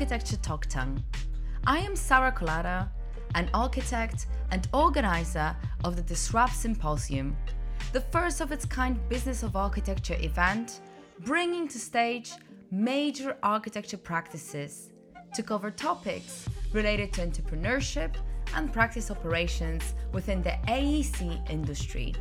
Architecture Talk Tank. I am Sara Kolata, an architect and organizer of the Disrupt Symposium, the first of its kind business of architecture event, bringing to stage major architecture practices to cover topics related to entrepreneurship and practice operations within the AEC industry.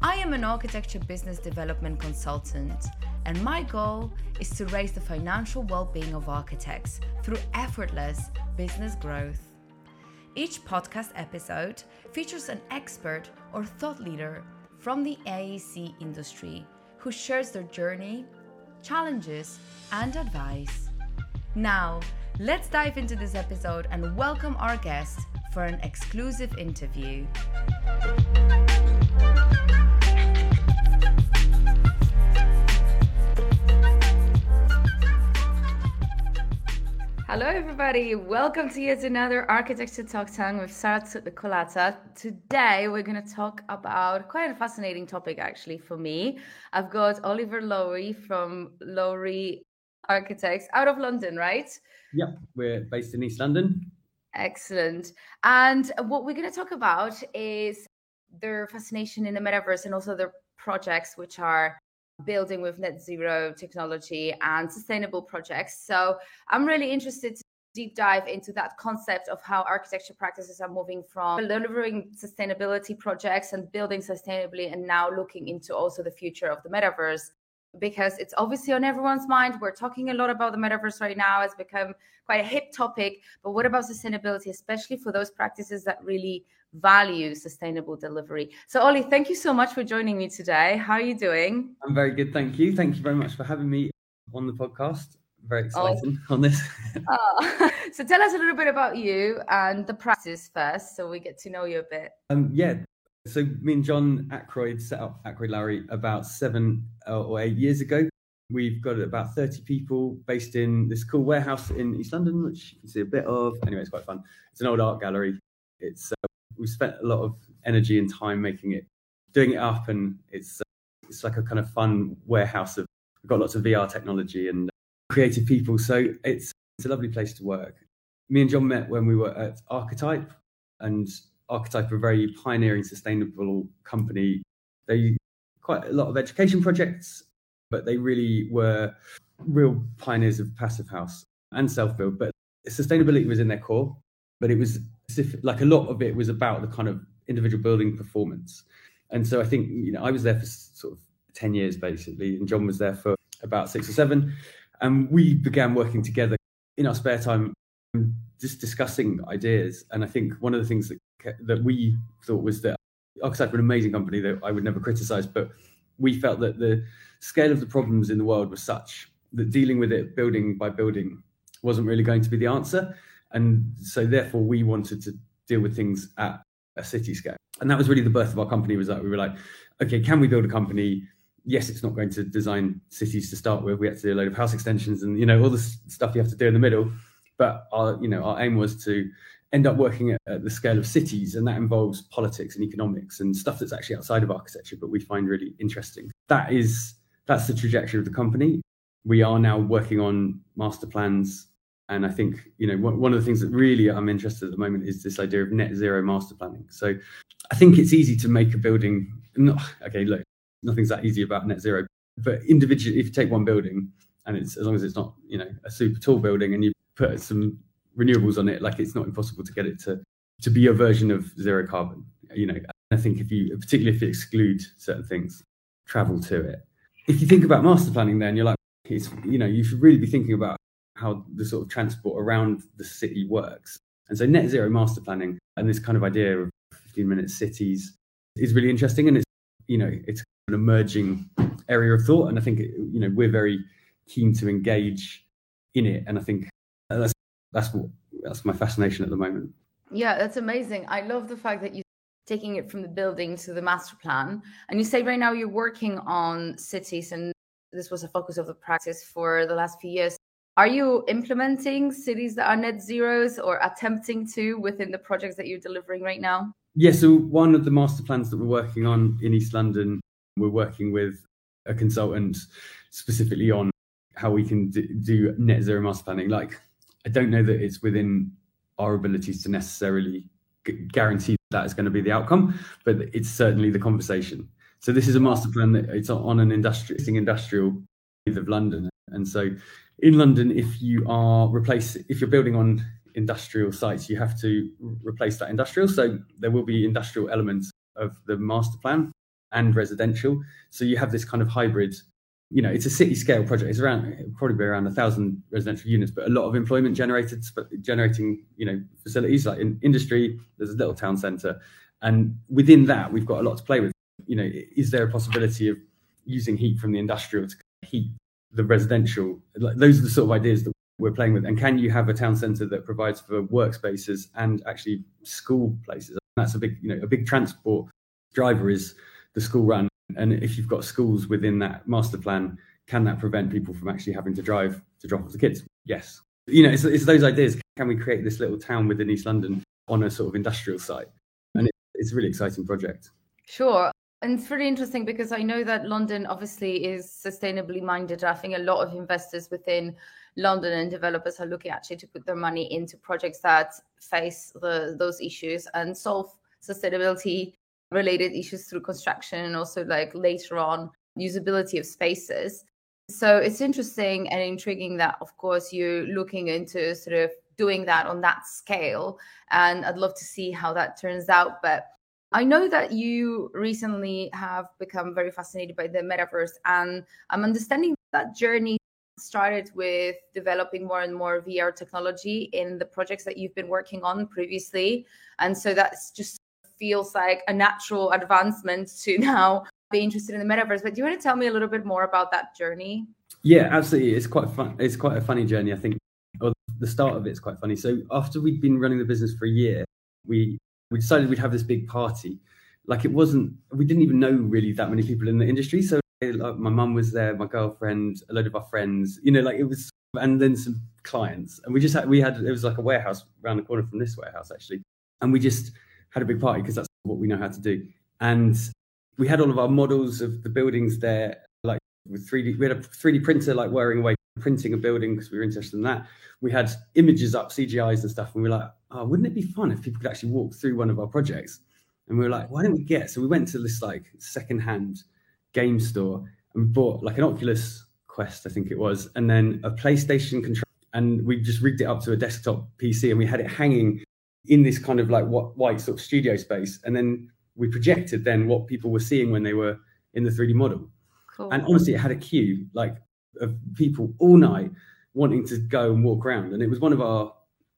I am an architecture business development consultant, and my goal is to raise the financial well being of architects through effortless business growth. Each podcast episode features an expert or thought leader from the AEC industry who shares their journey, challenges, and advice. Now, let's dive into this episode and welcome our guest for an exclusive interview. Hello, everybody. Welcome to yet another Architecture Talk Tank with Sara Kolata. Today, we're going to talk about quite a fascinating topic, actually, for me. I've got Oliver Lowrie from Lowrie Architects out of London, right? Yep, we're based in East London. Excellent. And what we're going to talk about is their fascination in the metaverse and also their projects, which are building with net zero technology and sustainable projects. So I'm really interested to deep dive into that concept of how architecture practices are moving from delivering sustainability projects and building sustainably and now looking into also the future of the metaverse because it's obviously on everyone's mind. We're talking a lot about the metaverse right now. It's become quite a hip topic. But what about sustainability, especially for those practices that really value sustainable delivery? So, Ollie, thank you so much for joining me today. How are you doing? I'm very good. Thank you. Thank you very much for having me on the podcast. Very exciting oh. on this. oh. So, tell us a little bit about you and the practice first so we get to know you a bit. Um, yeah, so me and John Ackroyd set up Ackroyd Lowrie about seven uh, or eight years ago. We've got about 30 people based in this cool warehouse in East London, which you can see a bit of. Anyway, it's quite fun. It's an old art gallery. It's uh, we spent a lot of energy and time making it, doing it up, and it's uh, it's like a kind of fun warehouse of. We've got lots of VR technology and creative people, so it's it's a lovely place to work. Me and John met when we were at Architype, and Architype, a very pioneering sustainable company. They quite a lot of education projects, but they really were real pioneers of passive house and self build. But sustainability was in their core, but it was like a lot of it was about the kind of individual building performance. And so I think you know I was there for sort of ten years basically, and John was there for about six or seven, and we began working together in our spare time, just discussing ideas. And I think one of the things that that we thought was that Architype were an amazing company that I would never criticize, but we felt that the scale of the problems in the world was such that dealing with it building by building wasn't really going to be the answer. And so therefore we wanted to deal with things at a city scale. And that was really the birth of our company was that we were like, okay, can we build a company? Yes, it's not going to design cities to start with. We had to do a load of house extensions and you know all the stuff you have to do in the middle. But our you know our aim was to end up working at, at, the scale of cities, and that involves politics and economics and stuff that's actually outside of architecture, but we find really interesting. That is that's the trajectory of the company. We are now working on master plans, and I think you know one of the things that really I'm interested at the moment is this idea of net zero master planning. So I think it's easy to make a building. Not, okay, look, nothing's that easy about net zero, but individually, if you take one building and it's as long as it's not you know a super tall building and you put some renewables on it, like it's not impossible to get it to to be a version of zero carbon. You know, I think if you, particularly if you exclude certain things, travel to it. If you think about master planning, then you're like, it's you know, you should really be thinking about how the sort of transport around the city works. And so, net zero master planning and this kind of idea of 15 minute cities is really interesting, and it's you know, it's an emerging area of thought, and I think you know we're very keen to engage in it, and I think that's that's what that's my fascination at the moment. Yeah, that's amazing. I love the fact that you're taking it from the building to the master plan. And you say right now you're working on cities and this was a focus of the practice for the last few years. Are you implementing cities that are net zeros or attempting to within the projects that you're delivering right now? Yeah, so one of the master plans that we're working on in East London, we're working with a consultant specifically on how we can do, net zero master planning. Like, I don't know that it's within our abilities to necessarily guarantee that is going to be the outcome, but it's certainly the conversation. So this is a master plan that it's on an industrial industrial of London, and so in London, if you are replace if you're building on industrial sites, you have to replace that industrial. So there will be industrial elements of the master plan and residential. So you have this kind of hybrid. You know, it's a city scale project. It's around probably be around a thousand residential units, but a lot of employment generated, generating you know facilities like in industry. There's a little town centre, and within that, we've got a lot to play with. You know, is there a possibility of using heat from the industrial to heat the residential? Those are the sort of ideas that we're playing with. And can you have a town centre that provides for workspaces and actually school places? That's a big, you know, a big transport driver is the school run. And if you've got schools within that master plan, can that prevent people from actually having to drive to drop off the kids? Yes. You know, it's, it's those ideas. Can we create this little town within East London on a sort of industrial site? And it, it's a really exciting project. Sure. And it's really interesting because I know that London obviously is sustainably minded. I think a lot of investors within London and developers are looking actually to put their money into projects that face the, those issues and solve sustainability related issues through construction and also like later on usability of spaces. So it's interesting and intriguing that, of course, you're looking into sort of doing that on that scale. And I'd love to see how that turns out. But I know that you recently have become very fascinated by the metaverse, and I'm understanding that journey started with developing more and more VR technology in the projects that you've been working on previously. And so that just feels like a natural advancement to now be interested in the metaverse. But do you want to tell me a little bit more about that journey? Yeah, absolutely. It's quite fun. It's quite a funny journey, I think. Or the start of it's quite funny. So after we'd been running the business for a year, we we decided we'd have this big party. Like it wasn't, we didn't even know really that many people in the industry. So like my mum was there, my girlfriend, a load of our friends, you know, like it was, and then some clients. And we just had, we had, it was like a warehouse around the corner from this warehouse actually. And we just had a big party because that's what we know how to do. And we had all of our models of the buildings there, like with 3D, we had a 3D printer like wearing away, printing a building because we were interested in that. We had images up, CGIs and stuff. And we were like, oh, wouldn't it be fun if people could actually walk through one of our projects? And we were like, why don't we get? So we went to this like secondhand game store and bought like an Oculus Quest, I think it was, and then a PlayStation controller. And we just rigged it up to a desktop PC and we had it hanging in this kind of like white sort of studio space. And then we projected then what people were seeing when they were in the 3D model. Cool. And honestly, it had a queue like of people all night wanting to go and walk around. And it was one of our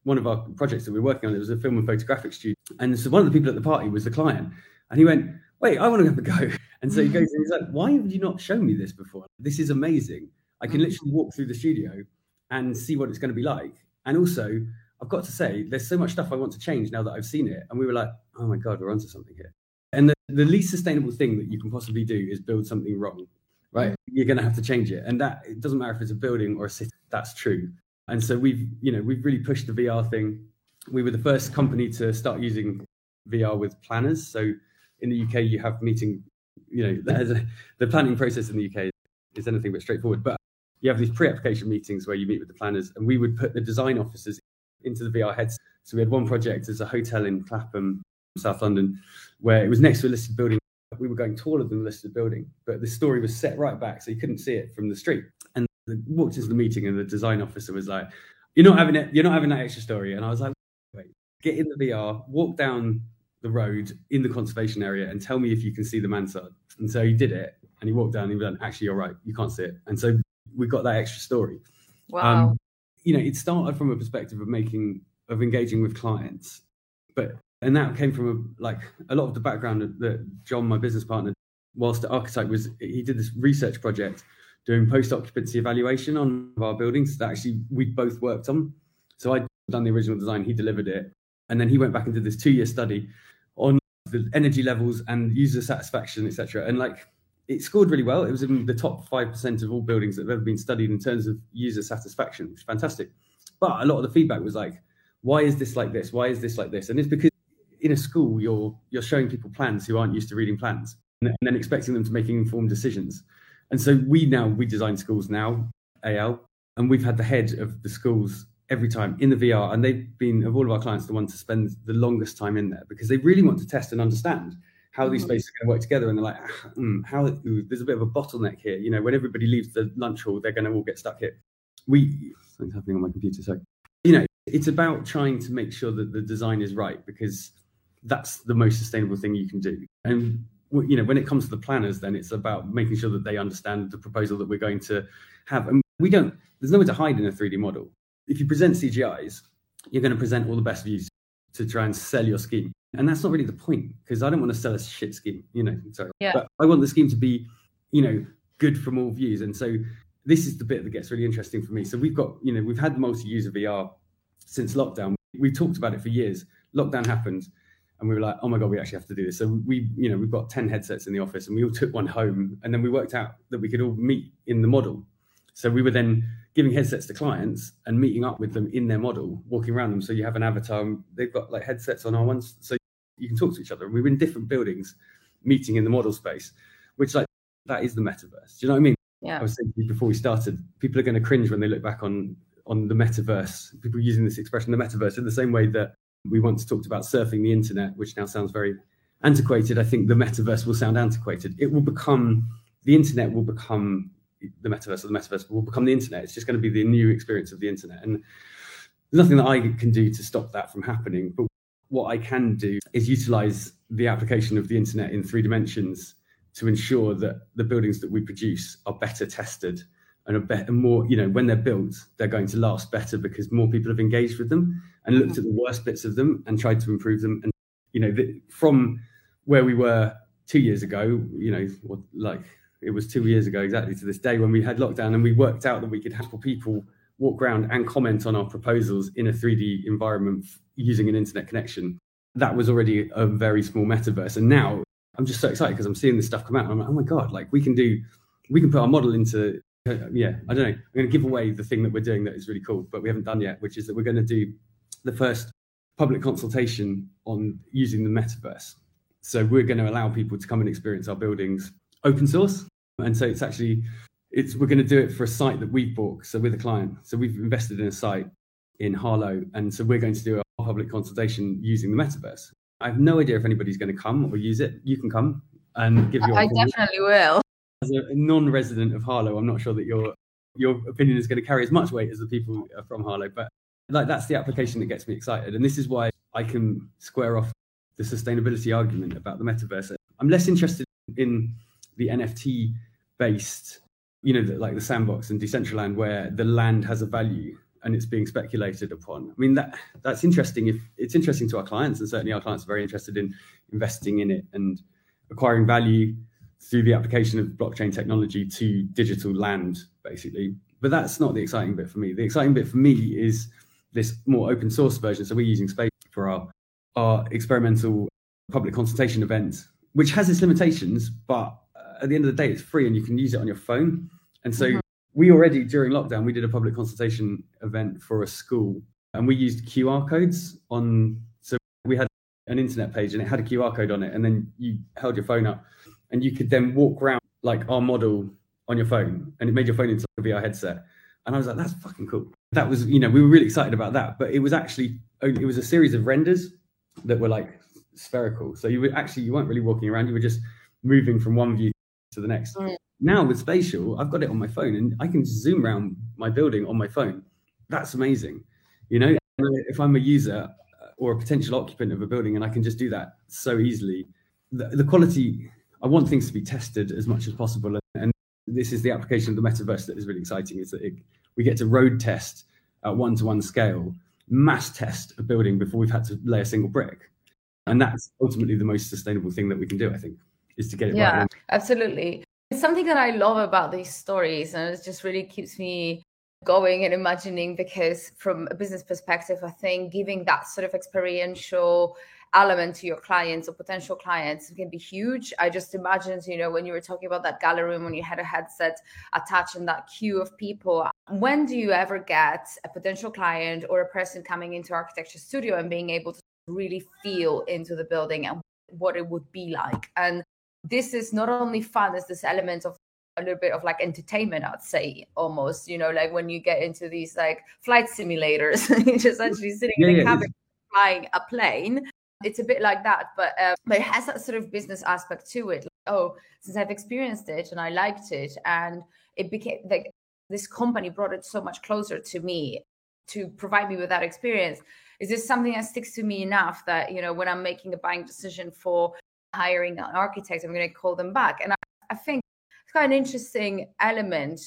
one of our projects that we were working on. It was a film and photographic studio. And so one of the people at the party was the client. And he went, Wait, I want to have a go. And so he goes and he's like, Why have you not shown me this before? This is amazing. I can mm. literally walk through the studio and see what it's going to be like. And also, I've got to say, there's so much stuff I want to change now that I've seen it. And we were like, oh my God, we're onto something here. And the, the least sustainable thing that you can possibly do is build something wrong, right? Mm-hmm. You're going to have to change it. And that, it doesn't matter if it's a building or a city, that's true. And so we've, you know, we've really pushed the VR thing. We were the first company to start using VR with planners. So in the UK, you have meeting, you know, a, the planning process in the UK is anything but straightforward. But you have these pre-application meetings where you meet with the planners, and we would put the design officers into the VR heads. So we had one project as a hotel in Clapham, South London, where it was next to a listed building. We were going taller than the listed building, but the story was set right back, so you couldn't see it from the street. And I walked into the meeting, and the design officer was like, "You're not having it. You're not having that extra story." And I was like, "Wait, get in the VR, walk down the road in the conservation area, and tell me if you can see the mansard." And so he did it, and he walked down. And he went, "Actually, you're right. You can't see it." And so we got that extra story. Wow. Um, you know, it started from a perspective of making of engaging with clients, but and that came from a, like a lot of the background that John, my business partner, whilst at architect was he did this research project doing post occupancy evaluation on our buildings that actually we both worked on. So I'd done the original design, he delivered it, and then he went back and did this two year study on the energy levels and user satisfaction, etc. And like it scored really well. It was in the top 5% of all buildings that have ever been studied in terms of user satisfaction, which is fantastic. But a lot of the feedback was like, why is this like this? Why is this like this? And it's because in a school, you're you're showing people plans who aren't used to reading plans and then expecting them to make informed decisions. And so we now we design schools now AL, and we've had the head of the schools every time in the VR, and they've been of all of our clients the ones to spend the longest time in there because they really want to test and understand how these mm-hmm. spaces are going to work together. And they're like, mm, how ooh, there's a bit of a bottleneck here. You know, when everybody leaves the lunch hall, they're going to all get stuck here. We something's happening on my computer, so you know, it's about trying to make sure that the design is right because that's the most sustainable thing you can do. And you know, when it comes to the planners, then it's about making sure that they understand the proposal that we're going to have. And we don't. There's nowhere to hide in a 3D model if you present CGIs, you're going to present all the best views to try and sell your scheme. And that's not really the point because I don't want to sell a shit scheme, you know. Sorry. Yeah. But I want the scheme to be, you know, good from all views. And so this is the bit that gets really interesting for me. So we've got, you know, we've had multi-user VR since lockdown. We talked about it for years. Lockdown happened and we were like, oh my God, we actually have to do this. So we, you know, we've got 10 headsets in the office and we all took one home and then we worked out that we could all meet in the model. So we were then giving headsets to clients and meeting up with them in their model, walking around them. So you have an avatar. They've got like headsets on our ones, so you can talk to each other. And we were in different buildings, meeting in the model space, which like that is the metaverse. Do you know what I mean? Yeah. I was thinking before we started, people are going to cringe when they look back on on the metaverse. People using this expression, the metaverse, in the same way that we once talked about surfing the internet, which now sounds very antiquated. I think the metaverse will sound antiquated. It will become the internet will become the metaverse or the metaverse will become the internet. It's just going to be the new experience of the internet. And there's nothing that I can do to stop that from happening. But what I can do is utilize the application of the internet in three dimensions to ensure that the buildings that we produce are better tested and are better, more, you know, when they're built, they're going to last better because more people have engaged with them and looked at the worst bits of them and tried to improve them. And, you know, the, from where we were two years ago, you know, like it was two years ago exactly to this day when we had lockdown and we worked out that we could have people walk around and comment on our proposals in a 3D environment using an internet connection. That was already a very small metaverse. And now I'm just so excited because I'm seeing this stuff come out. I'm like, oh my God, like we can do, we can put our model into, uh, yeah, I don't know. I'm going to give away the thing that we're doing that is really cool, but we haven't done yet, which is that we're going to do the first public consultation on using the metaverse. So we're going to allow people to come and experience our buildings open source. And so it's actually it's we're going to do it for a site that we've bought. So with a client. So we've invested in a site in Harlow. And so we're going to do a public consultation using the metaverse. I have no idea if anybody's going to come or use it. You can come and give your I opinion. definitely will. As a non-resident of Harlow, I'm not sure that your your opinion is going to carry as much weight as the people from Harlow, but like that's the application that gets me excited. And this is why I can square off the sustainability argument about the metaverse. I'm less interested in the NFT based, you know, like the sandbox and Decentraland, where the land has a value and it's being speculated upon. I mean, that that's interesting. If it's interesting to our clients, and certainly our clients are very interested in investing in it and acquiring value through the application of blockchain technology to digital land, basically. But that's not the exciting bit for me. The exciting bit for me is this more open source version. So we're using Space for our our experimental public consultation event, which has its limitations, but at the end of the day, it's free and you can use it on your phone. And so mm-hmm. we already during lockdown we did a public consultation event for a school, and we used QR codes on. So we had an internet page and it had a QR code on it, and then you held your phone up, and you could then walk around like our model on your phone, and it made your phone into a VR headset. And I was like, that's fucking cool. That was, you know, we were really excited about that. But it was actually, it was a series of renders that were like spherical. So you were actually, you weren't really walking around. You were just moving from one view to the next. Mm. Now with spatial, I've got it on my phone and I can just zoom around my building on my phone. That's amazing. You know, if I'm a user or a potential occupant of a building and I can just do that so easily, the, the quality, I want things to be tested as much as possible. And this is the application of the metaverse that is really exciting is that it, we get to road test at one to one scale, mass test a building before we've had to lay a single brick. And that's ultimately the most sustainable thing that we can do, I think is to get it yeah, right. absolutely. It's something that I love about these stories, and it just really keeps me going and imagining because from a business perspective, I think giving that sort of experiential element to your clients or potential clients can be huge. I just imagined, you know, when you were talking about that gallery room, when you had a headset attached in that queue of people, when do you ever get a potential client or a person coming into architecture studio and being able to really feel into the building and what it would be like? And this is not only fun it's this element of a little bit of like entertainment, I'd say almost, you know, like when you get into these like flight simulators, you're just actually sitting yeah, in the yeah, cabin flying a plane. It's a bit like that, but uh, but it has that sort of business aspect to it. Like, oh, since I've experienced it and I liked it, and it became like this company brought it so much closer to me to provide me with that experience. Is this something that sticks to me enough that you know when I'm making a buying decision for hiring an architect, I'm going to call them back? And I, I think it's quite an interesting element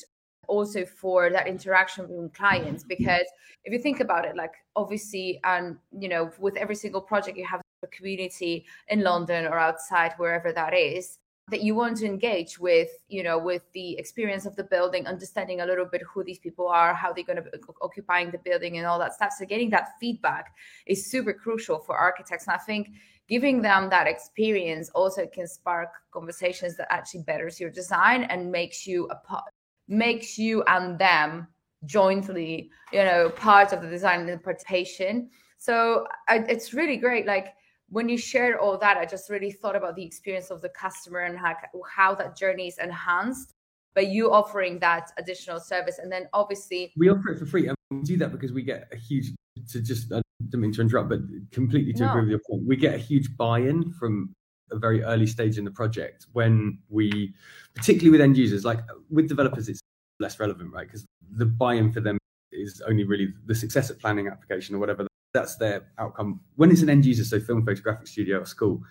also for that interaction with clients because if you think about it like obviously and you know with every single project you have a community in london or outside wherever that is that you want to engage with you know with the experience of the building understanding a little bit who these people are how they're going to be occupying the building and all that stuff. So getting that feedback is super crucial for architects. And i think giving them that experience also can spark conversations that actually betters your design and makes you a part makes you and them jointly you know part of the design and the participation. So it's really great like when you shared all that i just really thought about the experience of the customer and how, how that journey is enhanced by you offering that additional service and then obviously we offer it for free and we do that because we get a huge to just i don't mean to interrupt but completely to no. agree with your point we get a huge buy-in from a very early stage in the project when we, particularly with end users, like with developers, it's less relevant, right? Because the buy-in for them is only really the success at planning application or whatever. That's their outcome. When it's an end user, so film photographic studio at school,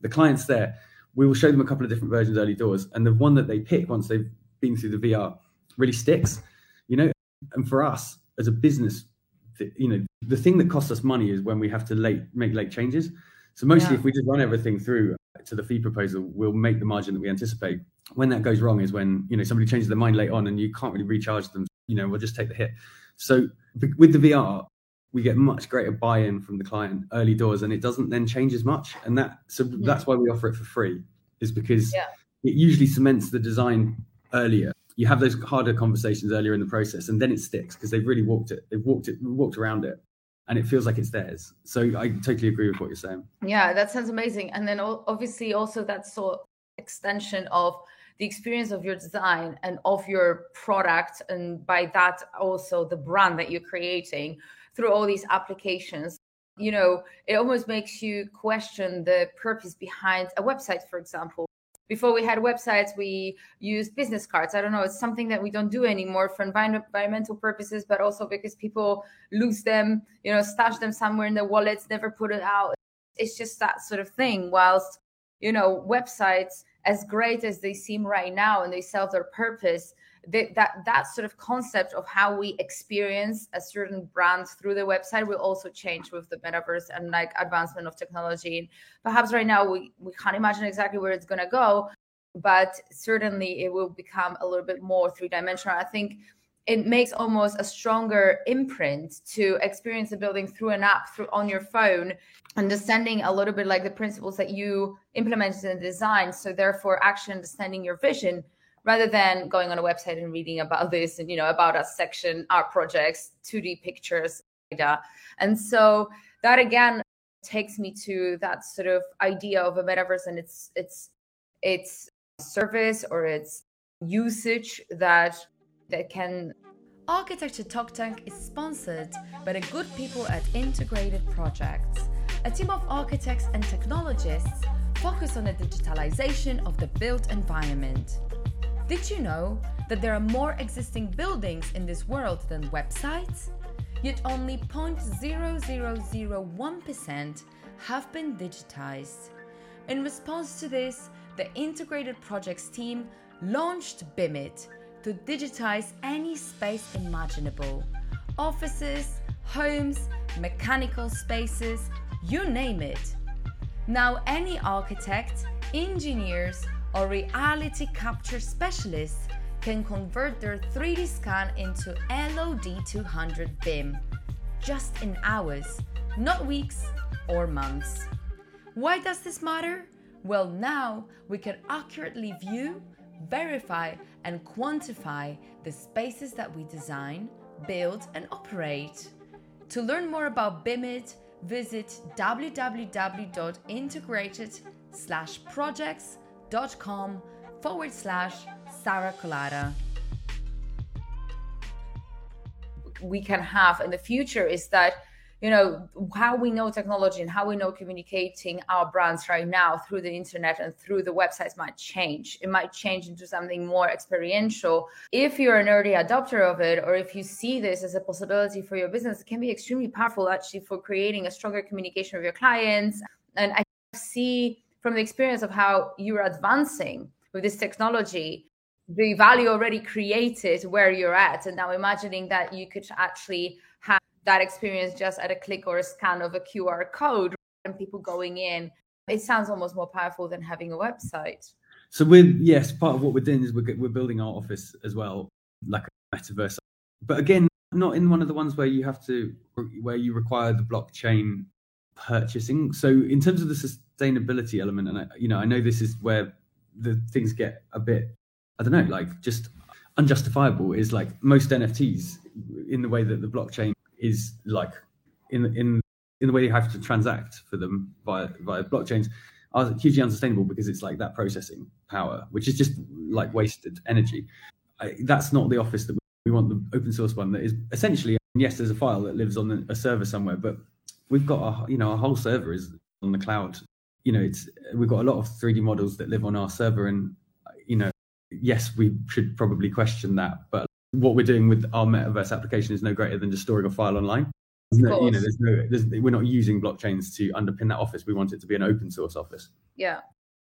the client's there. We will show them a couple of different versions early doors, and the one that they pick once they've been through the VR really sticks, you know. And for us as a business, you know, the thing that costs us money is when we have to late make late changes. So mostly, yeah. if we just run everything through uh, to the fee proposal, we'll make the margin that we anticipate. When that goes wrong is when you know somebody changes their mind late on and you can't really recharge them. You know, we'll just take the hit. So with the VR, we get much greater buy-in from the client early doors, and it doesn't then change as much. And that so yeah. that's why we offer it for free, is because yeah. it usually cements the design earlier. You have those harder conversations earlier in the process, and then it sticks because they've really walked it. They've walked it, walked around it and it feels like it's theirs. So I totally agree with what you're saying. Yeah, that sounds amazing. And then obviously also that sort of extension of the experience of your design and of your product, and by that also the brand that you're creating through all these applications. You know, it almost makes you question the purpose behind a website, for example before we had websites we used business cards i don't know it's something that we don't do anymore for environmental purposes but also because people lose them you know stash them somewhere in their wallets never put it out it's just that sort of thing whilst you know websites as great as they seem right now and they serve their purpose that that sort of concept of how we experience a certain brand through the website will also change with the metaverse and like advancement of technology. And perhaps right now we, we can't imagine exactly where it's going to go, but certainly it will become a little bit more three dimensional. I think it makes almost a stronger imprint to experience the building through an app through on your phone understanding a little bit like the principles that you implemented in the design so therefore actually understanding your vision rather than going on a website and reading about this and you know about us section our projects 2d pictures data and so that again takes me to that sort of idea of a metaverse and its its its service or its usage that that can Architecture Talk Tank is sponsored by the good people at Integrated Projects, a team of architects and technologists focused on the digitalization of the built environment. Did you know that there are more existing buildings in this world than websites? Yet only 0.0001% have been digitized. In response to this, the Integrated Projects team launched BIMIT to digitize any space imaginable offices, homes, mechanical spaces, you name it. Now, any architect, engineers, or reality capture specialists can convert their 3D scan into LOD200 BIM just in hours, not weeks or months. Why does this matter? Well, now we can accurately view, verify, and quantify the spaces that we design, build, and operate. To learn more about BIMIT, visit www.integrated/projects.com forward slash Sara Kolata. We can have in the future is that you know how we know technology and how we know communicating our brands right now through the internet and through the websites might change. It might change into something more experiential. If you're an early adopter of it or if you see this as a possibility for your business it can be extremely powerful actually for creating a stronger communication with your clients. And i see from the experience of how you're advancing with this technology the value already created where you're at and now imagining that you could actually have that experience just at a click or a scan of a QR code and people going in. It sounds almost more powerful than having a website. So we're yes, part of what we're doing is we're we're building our office as well, like a metaverse. But again, not in one of the ones where you have to where you require the blockchain purchasing. So in terms of the sustainability element, and I, you know, I know this is where the things get a bit, I don't know, like just unjustifiable. Is like most NFTs in the way that the blockchain is like in in in the way you have to transact for them via via blockchains are hugely unsustainable because it's like that processing power, which is just like wasted energy. I, that's not the office that we want. The open source one that is essentially yes, there's a file that lives on a server somewhere, but we've got a you know our whole server is on the cloud. You know, it's we've got a lot of 3D models that live on our server, and you know, yes, we should probably question that, but what we're doing with our metaverse application is no greater than just storing a file online. No, you know, there's no, there's, we're not using blockchains to underpin that office. We want it to be an open source office. Yeah.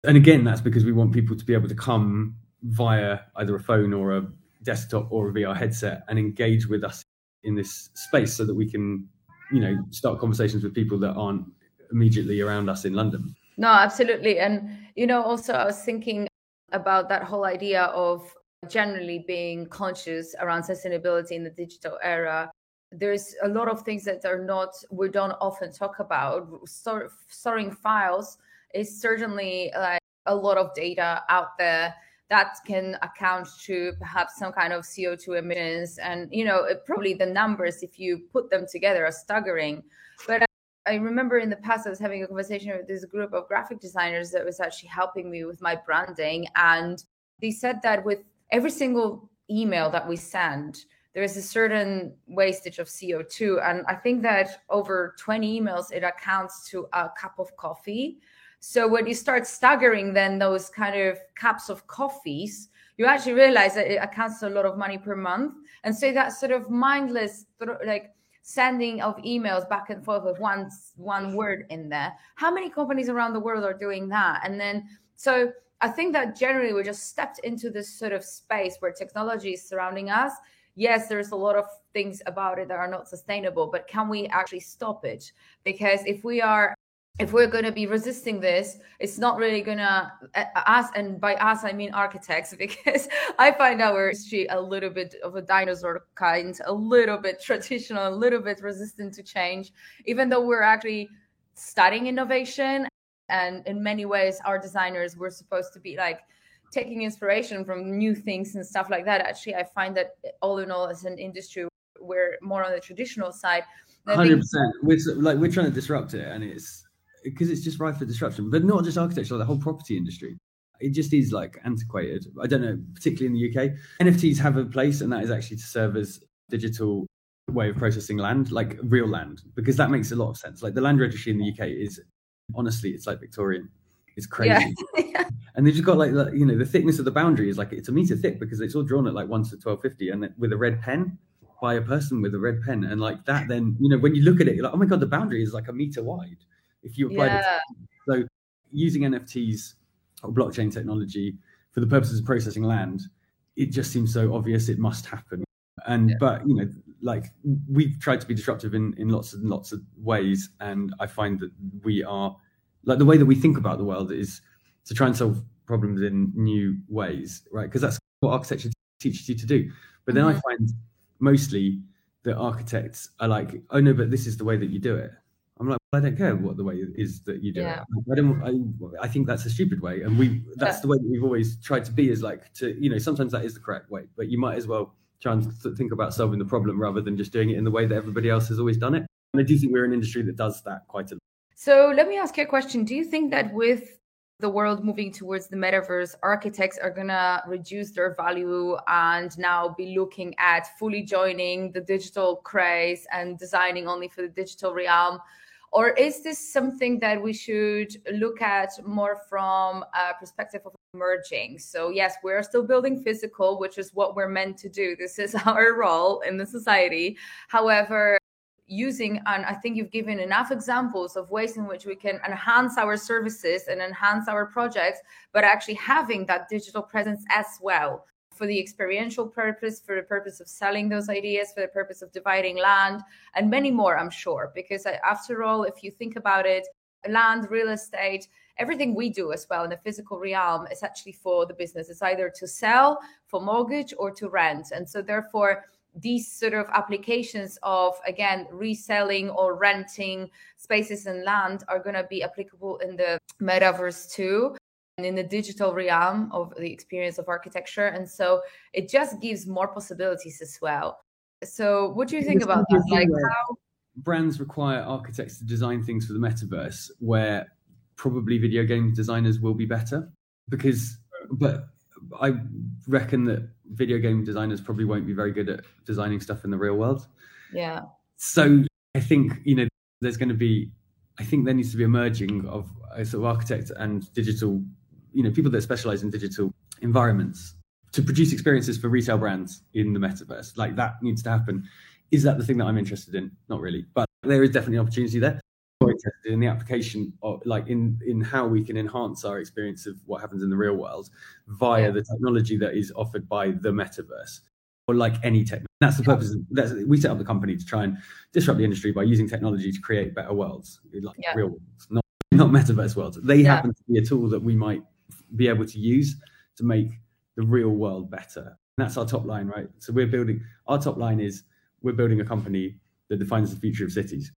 And again, that's because we want people to be able to come via either a phone or a desktop or a VR headset and engage with us in this space so that we can, you know, start conversations with people that aren't immediately around us in London. No, absolutely. And, you know, also I was thinking about that whole idea of generally being conscious around sustainability in the digital era there's a lot of things that are not we don't often talk about storing files is certainly like a lot of data out there that can account to perhaps some kind of co2 emissions and you know probably the numbers if you put them together are staggering but I remember in the past I was having a conversation with this group of graphic designers that was actually helping me with my branding and they said that with every single email that we send, there is a certain wastage of CO2. And I think that over 20 emails, it accounts to a cup of coffee. So when you start staggering then those kind of cups of coffees, you actually realize that it accounts to a lot of money per month. And so that sort of mindless, like sending of emails back and forth with one one word in there. How many companies around the world are doing that? And then so I think that generally we just stepped into this sort of space where technology is surrounding us. Yes, there's a lot of things about it that are not sustainable, but can we actually stop it? Because if we are if we're going to be resisting this it's not really going to us and by us i mean architects because i find our history a little bit of a dinosaur kind a little bit traditional a little bit resistant to change even though we're actually studying innovation and in many ways our designers were supposed to be like taking inspiration from new things and stuff like that. Actually i find that all in all as an industry we're more on the traditional side. 100% we're like we're trying to disrupt it and it's because it's just rife for disruption but not just architecture the whole property industry it just is like antiquated i don't know particularly in the uk nfts have a place and that is actually to serve as digital way of processing land like real land because that makes a lot of sense like the land registry in the uk is honestly, it's like Victorian. It's crazy. Yeah. and they've just got like, you know, the thickness of the boundary is like it's a meter thick because it's all drawn at like one to twelve fifty, and with a red pen by a person with a red pen, and like that. Then you know when you look at it, you're like, oh my god, the boundary is like a meter wide. If you apply yeah. it, so using NFTs or blockchain technology for the purposes of processing land, it just seems so obvious it must happen. And yeah. but you know, like we've tried to be disruptive in in lots and lots of ways, and I find that we are like the way that we think about the world is to try and solve problems in new ways, right? Because that's what architecture teaches you to do. But then mm-hmm. I find mostly that architects are like, oh no, but this is the way that you do it. I'm like, well, I don't care what the way is that you do yeah. it. I don't. I, I think that's a stupid way, and we that's yeah. the way that we've always tried to be. Is like to you know sometimes that is the correct way, but you might as well try and think about solving the problem rather than just doing it in the way that everybody else has always done it. And I do think we're an industry that does that quite a lot. So let me ask you a question. Do you think that with the world moving towards the metaverse, architects are going to reduce their value and now be looking at fully joining the digital craze and designing only for the digital realm? Or is this something that we should look at more from a perspective of merging? So, yes, we're still building physical, which is what we're meant to do. This is our role in the society. However, using and i think you've given enough examples of ways in which we can enhance our services and enhance our projects but actually having that digital presence as well for the experiential purpose for the purpose of selling those ideas for the purpose of dividing land and many more i'm sure. Because uh, after all if you think about it land real estate everything we do as well in the physical realm is actually for the business. It's either to sell for mortgage or to rent. And so therefore these sort of applications of again reselling or renting spaces and land are going to be applicable in the metaverse too in the digital realm of the experience of architecture and so it just gives more possibilities as well so what do you think about that like how brands require architects to design things for the metaverse where probably video game designers will be better because but I reckon that video game designers probably won't be very good at designing stuff in the real world. Yeah. So I think you know there's going to be, I think there needs to be a merging of a sort of architect and digital, you know, people that specialize in digital environments to produce experiences for retail brands in the metaverse. Like that needs to happen. Is that the thing that I'm interested in? Not really, but there is definitely an opportunity there interested in the application of like in in how we can enhance our experience of what happens in the real world via yeah. the technology that is offered by the metaverse or like any tech that's the purpose of, that's we set up the company to try and disrupt the industry by using technology to create better worlds like yeah. real worlds not not metaverse worlds they yeah. happen to be a tool that we might be able to use to make the real world better and that's our top line right so we're building our top line is we're building a company that defines the future of cities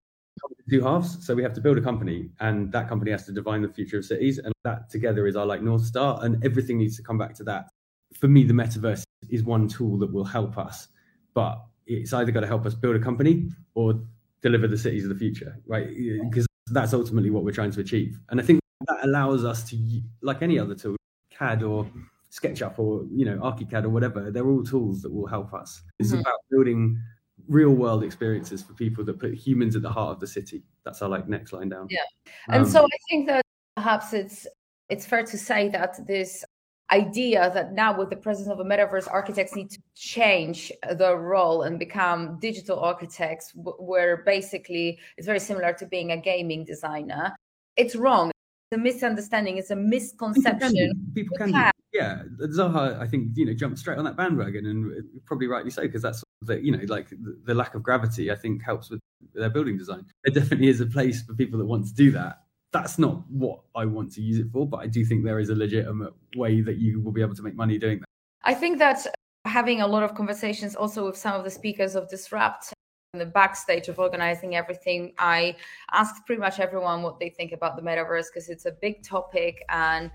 two halves. So we have to build a company, and that company has to define the future of cities, and that together is our like north star, and everything needs to come back to that. For me, the metaverse is one tool that will help us, but it's either got to help us build a company or deliver the cities of the future, right? Because that's ultimately what we're trying to achieve, and I think that allows us to, like any other tool, CAD or SketchUp or you know ArchiCAD or whatever, they're all tools that will help us. It's mm-hmm. about building real world experiences for people that put humans at the heart of the city. That's our like next line down. Yeah. And um, so I think that perhaps it's it's fair to say that this idea that now with the presence of a metaverse architects need to change the role and become digital architects where basically it's very similar to being a gaming designer it's wrong a misunderstanding it's a misconception. People can, people can yeah zaha i think you know jumped straight on that bandwagon and probably rightly so because that's the you know like the, the, lack of gravity i think helps with their building design. There definitely is a place for people that want to do that. That's not what i want to use it for but i do think there is a legitimate way that you will be able to make money doing that. I think that having a lot of conversations also with some of the speakers of disrupt in the backstage of organizing everything i asked pretty much everyone what they think about the metaverse because it's a big topic and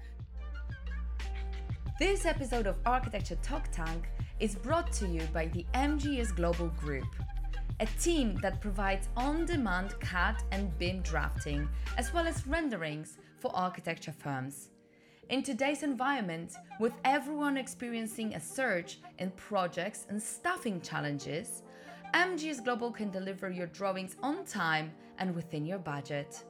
this episode of architecture talk tank is brought to you by the MGS Global Group, a team that provides on demand CAD and BIM drafting, as well as renderings for architecture firms. In today's environment, with everyone experiencing a surge in projects and staffing challenges, MGS Global can deliver your drawings on time and within your budget.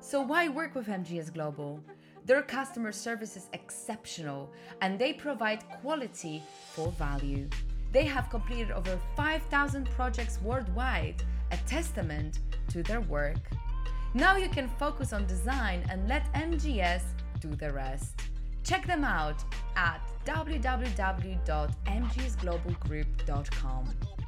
So, why work with MGS Global? Their customer service is exceptional and they provide quality for value. They have completed over 5,000 projects worldwide, a testament to their work. Now you can focus on design and let MGS do the rest. Check them out at www.mgsglobalgroup.com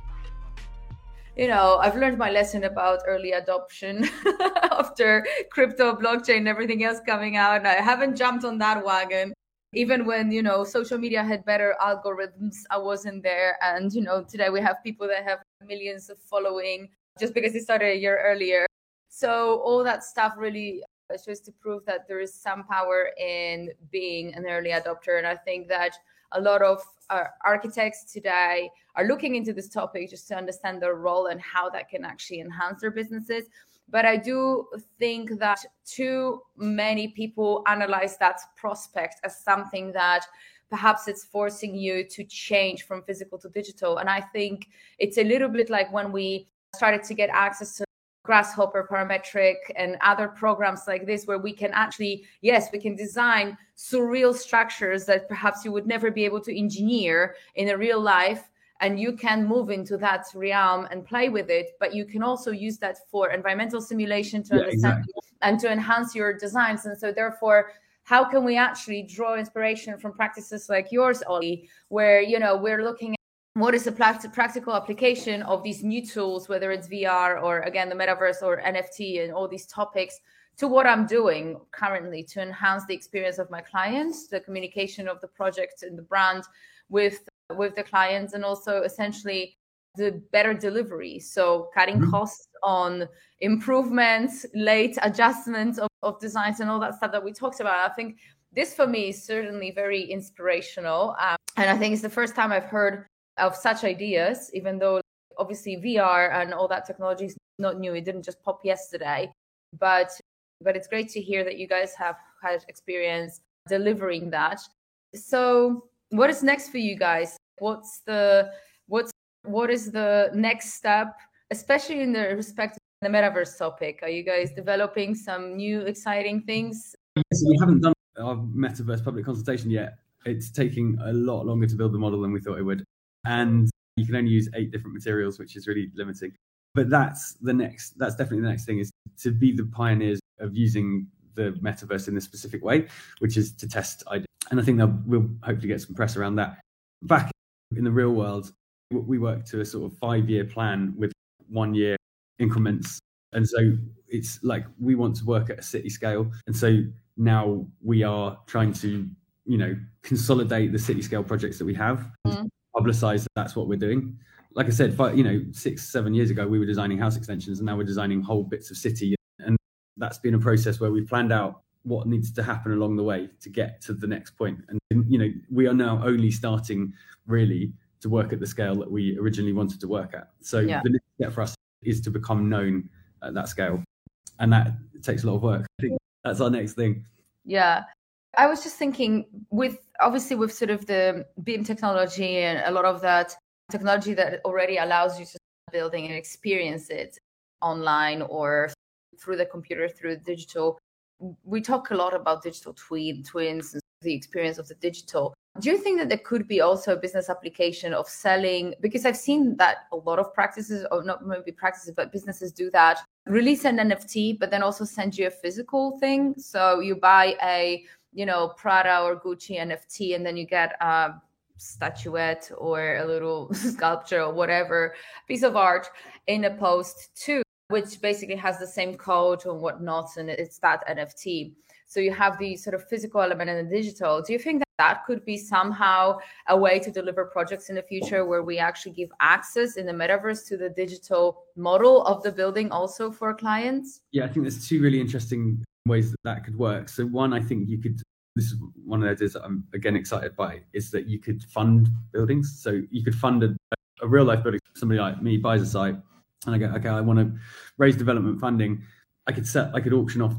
you know, I've learned my lesson about early adoption after crypto, blockchain, everything else coming out. I haven't jumped on that wagon. Even when, you know, social media had better algorithms, I wasn't there. And, you know, today we have people that have millions of following just because they started a year earlier. So all that stuff really uh, is just to prove that there is some power in being an early adopter. And I think that a lot of uh, architects today are looking into this topic just to understand their role and how that can actually enhance their businesses. But I do think that too many people analyze that prospect as something that perhaps it's forcing you to change from physical to digital. And I think it's a little bit like when we started to get access to grasshopper parametric and other programs like this where we can actually yes we can design surreal structures that perhaps you would never be able to engineer in a real life and you can move into that realm and play with it but you can also use that for environmental simulation to yeah, understand exactly. and to enhance your designs and so therefore how can we actually draw inspiration from practices like yours ollie where you know we're looking what is the practical application of these new tools, whether it's VR or again the metaverse or NFT and all these topics, to what I'm doing currently to enhance the experience of my clients, the communication of the project and the brand with with the clients, and also essentially the better delivery. So cutting mm-hmm. costs on improvements, late adjustments of, of designs, and all that stuff that we talked about. I think this for me is certainly very inspirational, um, and I think it's the first time I've heard of such ideas, even though obviously VR and all that technology is not new. It didn't just pop yesterday, but but it's great to hear that you guys have had experience delivering that. So, what is next for you guys? What's the what's what is the next step, especially in the respect of the metaverse topic? Are you guys developing some new exciting things? Yes, we haven't done our metaverse public consultation yet. It's taking a lot longer to build the model than we thought it would and you can only use eight different materials, which is really limiting. But that's the next. That's definitely the next thing is to be the pioneers of using the metaverse in this specific way, which is to test ideas. And I think that we'll hopefully get some press around that. Back in the real world, we work to a sort of five-year plan with one-year increments, and so it's like we want to work at a city scale, and so now we are trying to you know consolidate the city scale projects that we have mm publicize that that's what we're doing. Like I said, five, you know, six, seven years ago, we were designing house extensions, and now we're designing whole bits of city. And that's been a process where we've planned out what needs to happen along the way to get to the next point. And you know, we are now only starting really to work at the scale that we originally wanted to work at. So yeah. the next step for us is to become known at that scale, and that takes a lot of work. I think that's our next thing. Yeah, I was just thinking with obviously with sort of the BIM technology and a lot of that technology that already allows you to building and experience it online or through the computer through digital. We talk a lot about digital twin twins and the experience of the digital. Do you think that there could be also a business application of selling? Because i've seen that a lot of practices or not maybe practices but businesses do that. Release an nft but then also send you a physical thing. So you buy a you know prada or gucci nft and then you get a statuette or a little sculpture or whatever piece of art in a post too which basically has the same code and whatnot and it's that nft so you have the sort of physical element and the digital. Do you think that that could be somehow a way to deliver projects in the future where we actually give access in the metaverse to the digital model of the building also for clients? Yeah i think there's two really interesting ways that that could work. So one, I think you could. This is one of the ideas that I'm again excited by is that you could fund buildings. So you could fund a, a real life building. Somebody like me buys a site, and I go, okay, I want to raise development funding. I could set, I could auction off,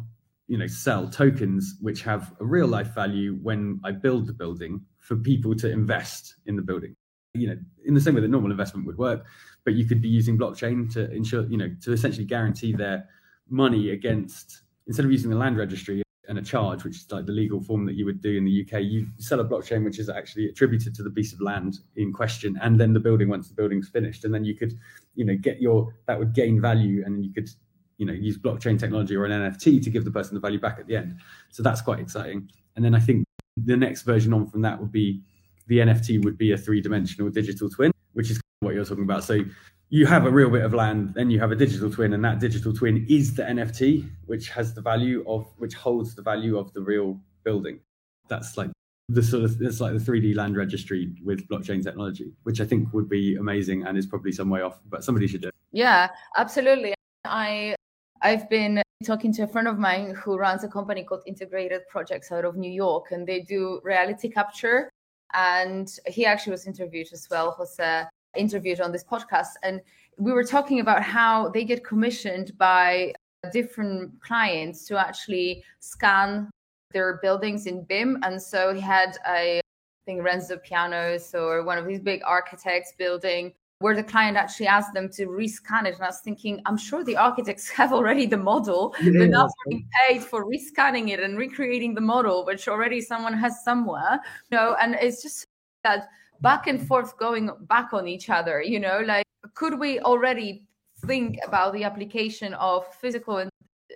you know, sell tokens which have a real life value when I build the building for people to invest in the building. You know, in the same way that normal investment would work, but you could be using blockchain to ensure, you know, to essentially guarantee their money against instead of using the land registry and a charge, which is like the legal form that you would do in the UK, you sell a blockchain which is actually attributed to the piece of land in question, and then the building once the building's finished, and then you could, you know, get your that would gain value, and you could, you know, use blockchain technology or an NFT to give the person the value back at the end. So that's quite exciting. And then I think the next version on from that would be the NFT would be a three dimensional digital twin, which is what you're talking about. So you have a real bit of land, then you have a digital twin, and that digital twin is the NFT, which has the value of, which holds the value of the real building. That's like the sort of, it's like the 3D land registry with blockchain technology, which I think would be amazing and is probably some way off, but somebody should do it. Yeah, absolutely. I, I've been talking to a friend of mine who runs a company called Integrated Projects out of New York, and they do reality capture and he actually was interviewed as well. Jose interviewed on this podcast, and we were talking about how they get commissioned by different clients to actually scan their buildings in BIM. And so he had a, I think Renzo Piano's or one of these big architects building where the client actually asked them to rescan it. And I was thinking, I'm sure the architects have already the model. Yeah, They're not being paid for rescanning it and recreating the model, which already someone has somewhere. You know, and it's just that back and forth going back on each other, you know, like could we already think about the application of physical and,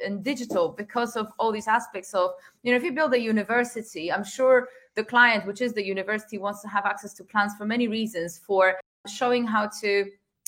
and digital because of all these aspects of you know if you build a university i'm sure the client which is the university wants to have access to plans for many reasons for showing how to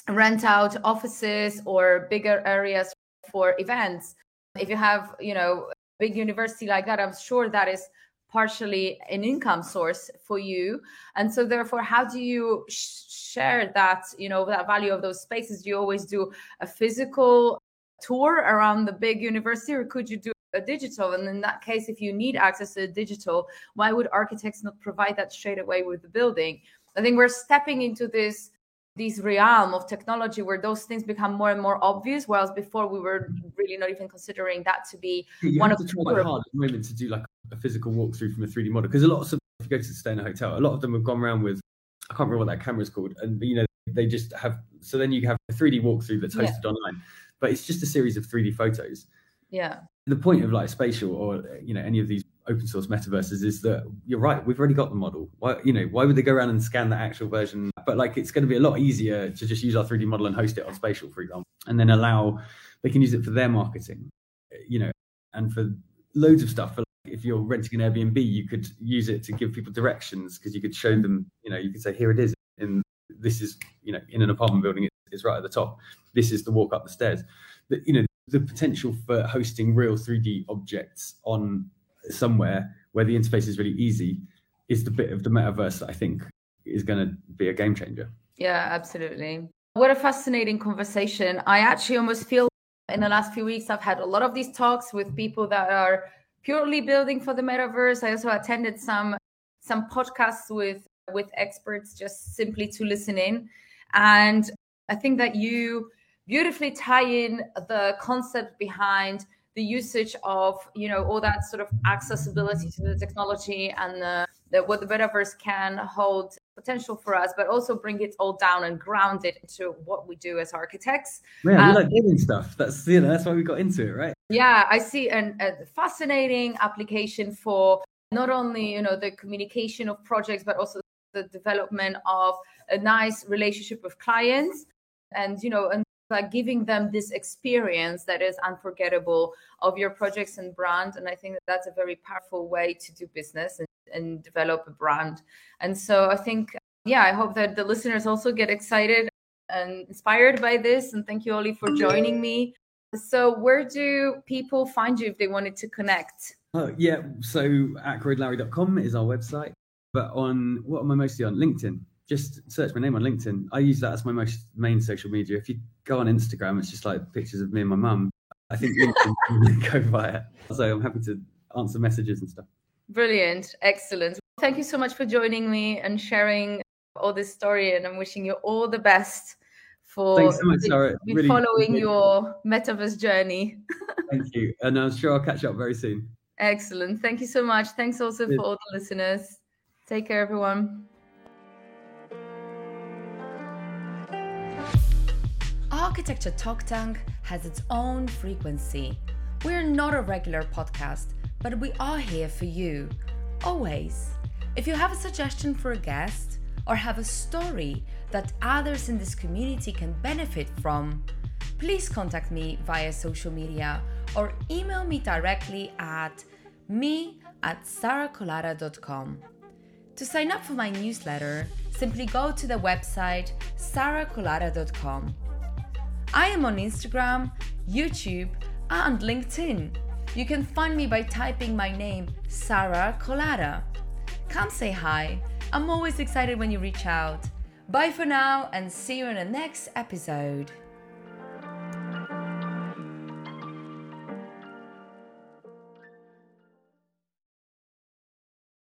rent out offices or bigger areas for events. If you have you know big university like that i'm sure that is partially an income source for you. And so therefore how do you sh- share that you know that value of those spaces? Do you always do a physical tour around the big university or could you do a digital? And in that case if you need access to a digital why would architects not provide that straight away with the building? I think we're stepping into this this realm of technology where those things become more and more obvious whereas before we were really not even considering that to be one of the try hard at the moment to do like a physical walkthrough from a 3d model because a lot of if you go to stay in a hotel a lot of them have gone around with i can't remember what that camera is called and you know they just have so then you have a 3d walkthrough that's hosted yeah. online but it's just a series of 3d photos. Yeah. The point of like spatial or you know any of these open source metaverses is that you're right we've already got the model. Why you know why would they go around and scan the actual version? But like it's going to be a lot easier to just use our 3d model and host it on spatial for example and then allow they can use it for their marketing you know and for loads of stuff for if you're renting an airbnb you could use it to give people directions because you could show them you know you could say here it is And this is you know in an apartment building it's right at the top this is the walk up the stairs that you know the potential for hosting real 3d objects on somewhere where the interface is really easy is the bit of the metaverse that I think is going to be a game changer. Yeah, absolutely. What a fascinating conversation. I actually almost feel in the last few weeks I've had a lot of these talks with people that are purely building for the metaverse. I also attended some some podcasts with with experts just simply to listen in. And I think that you beautifully tie in the concept behind the usage of you know all that sort of accessibility to the technology and the, the, what the metaverse can hold potential for us, but also bring it all down and ground it into what we do as architects. Yeah, um, we like building stuff. That's you know that's why we got into it, right? Yeah, I see an, a fascinating application for not only you know the communication of projects, but also the development of a nice relationship with clients and you know and like giving them this experience that is unforgettable of your projects and brand. And i think that that's a very powerful way to do business and, and develop a brand. And so i think yeah i hope that the listeners also get excited and inspired by this. And thank you Oli for joining me. So where do people find you if they wanted to connect? Oh yeah so ackroydlowrie.com is our website but on what am i mostly on? Linkedin. Just search my name on LinkedIn. I use that as my most main social media. If you go on Instagram, it's just like pictures of me and my mum. I think go via. So I'm happy to answer messages and stuff. Brilliant. Excellent. Thank you so much for joining me and sharing all this story. And I'm wishing you all the best for Thanks so much, Sara. Really following your metaverse journey. Thank you. And I'm sure I'll catch up very soon. Excellent. Thank you so much. Thanks also Cheers. for all the listeners. Take care, everyone. Architecture Talk Tank has its own frequency. We're not a regular podcast, but we are here for you, always. If you have a suggestion for a guest or have a story that others in this community can benefit from, please contact me via social media or email me directly at me at sarakolata.com. To sign up for my newsletter, simply go to the website sarakolata.com. I am on Instagram, YouTube, and LinkedIn. You can find me by typing my name, Sara Kolata. Come say hi. I'm always excited when you reach out. Bye for now and see you in the next episode.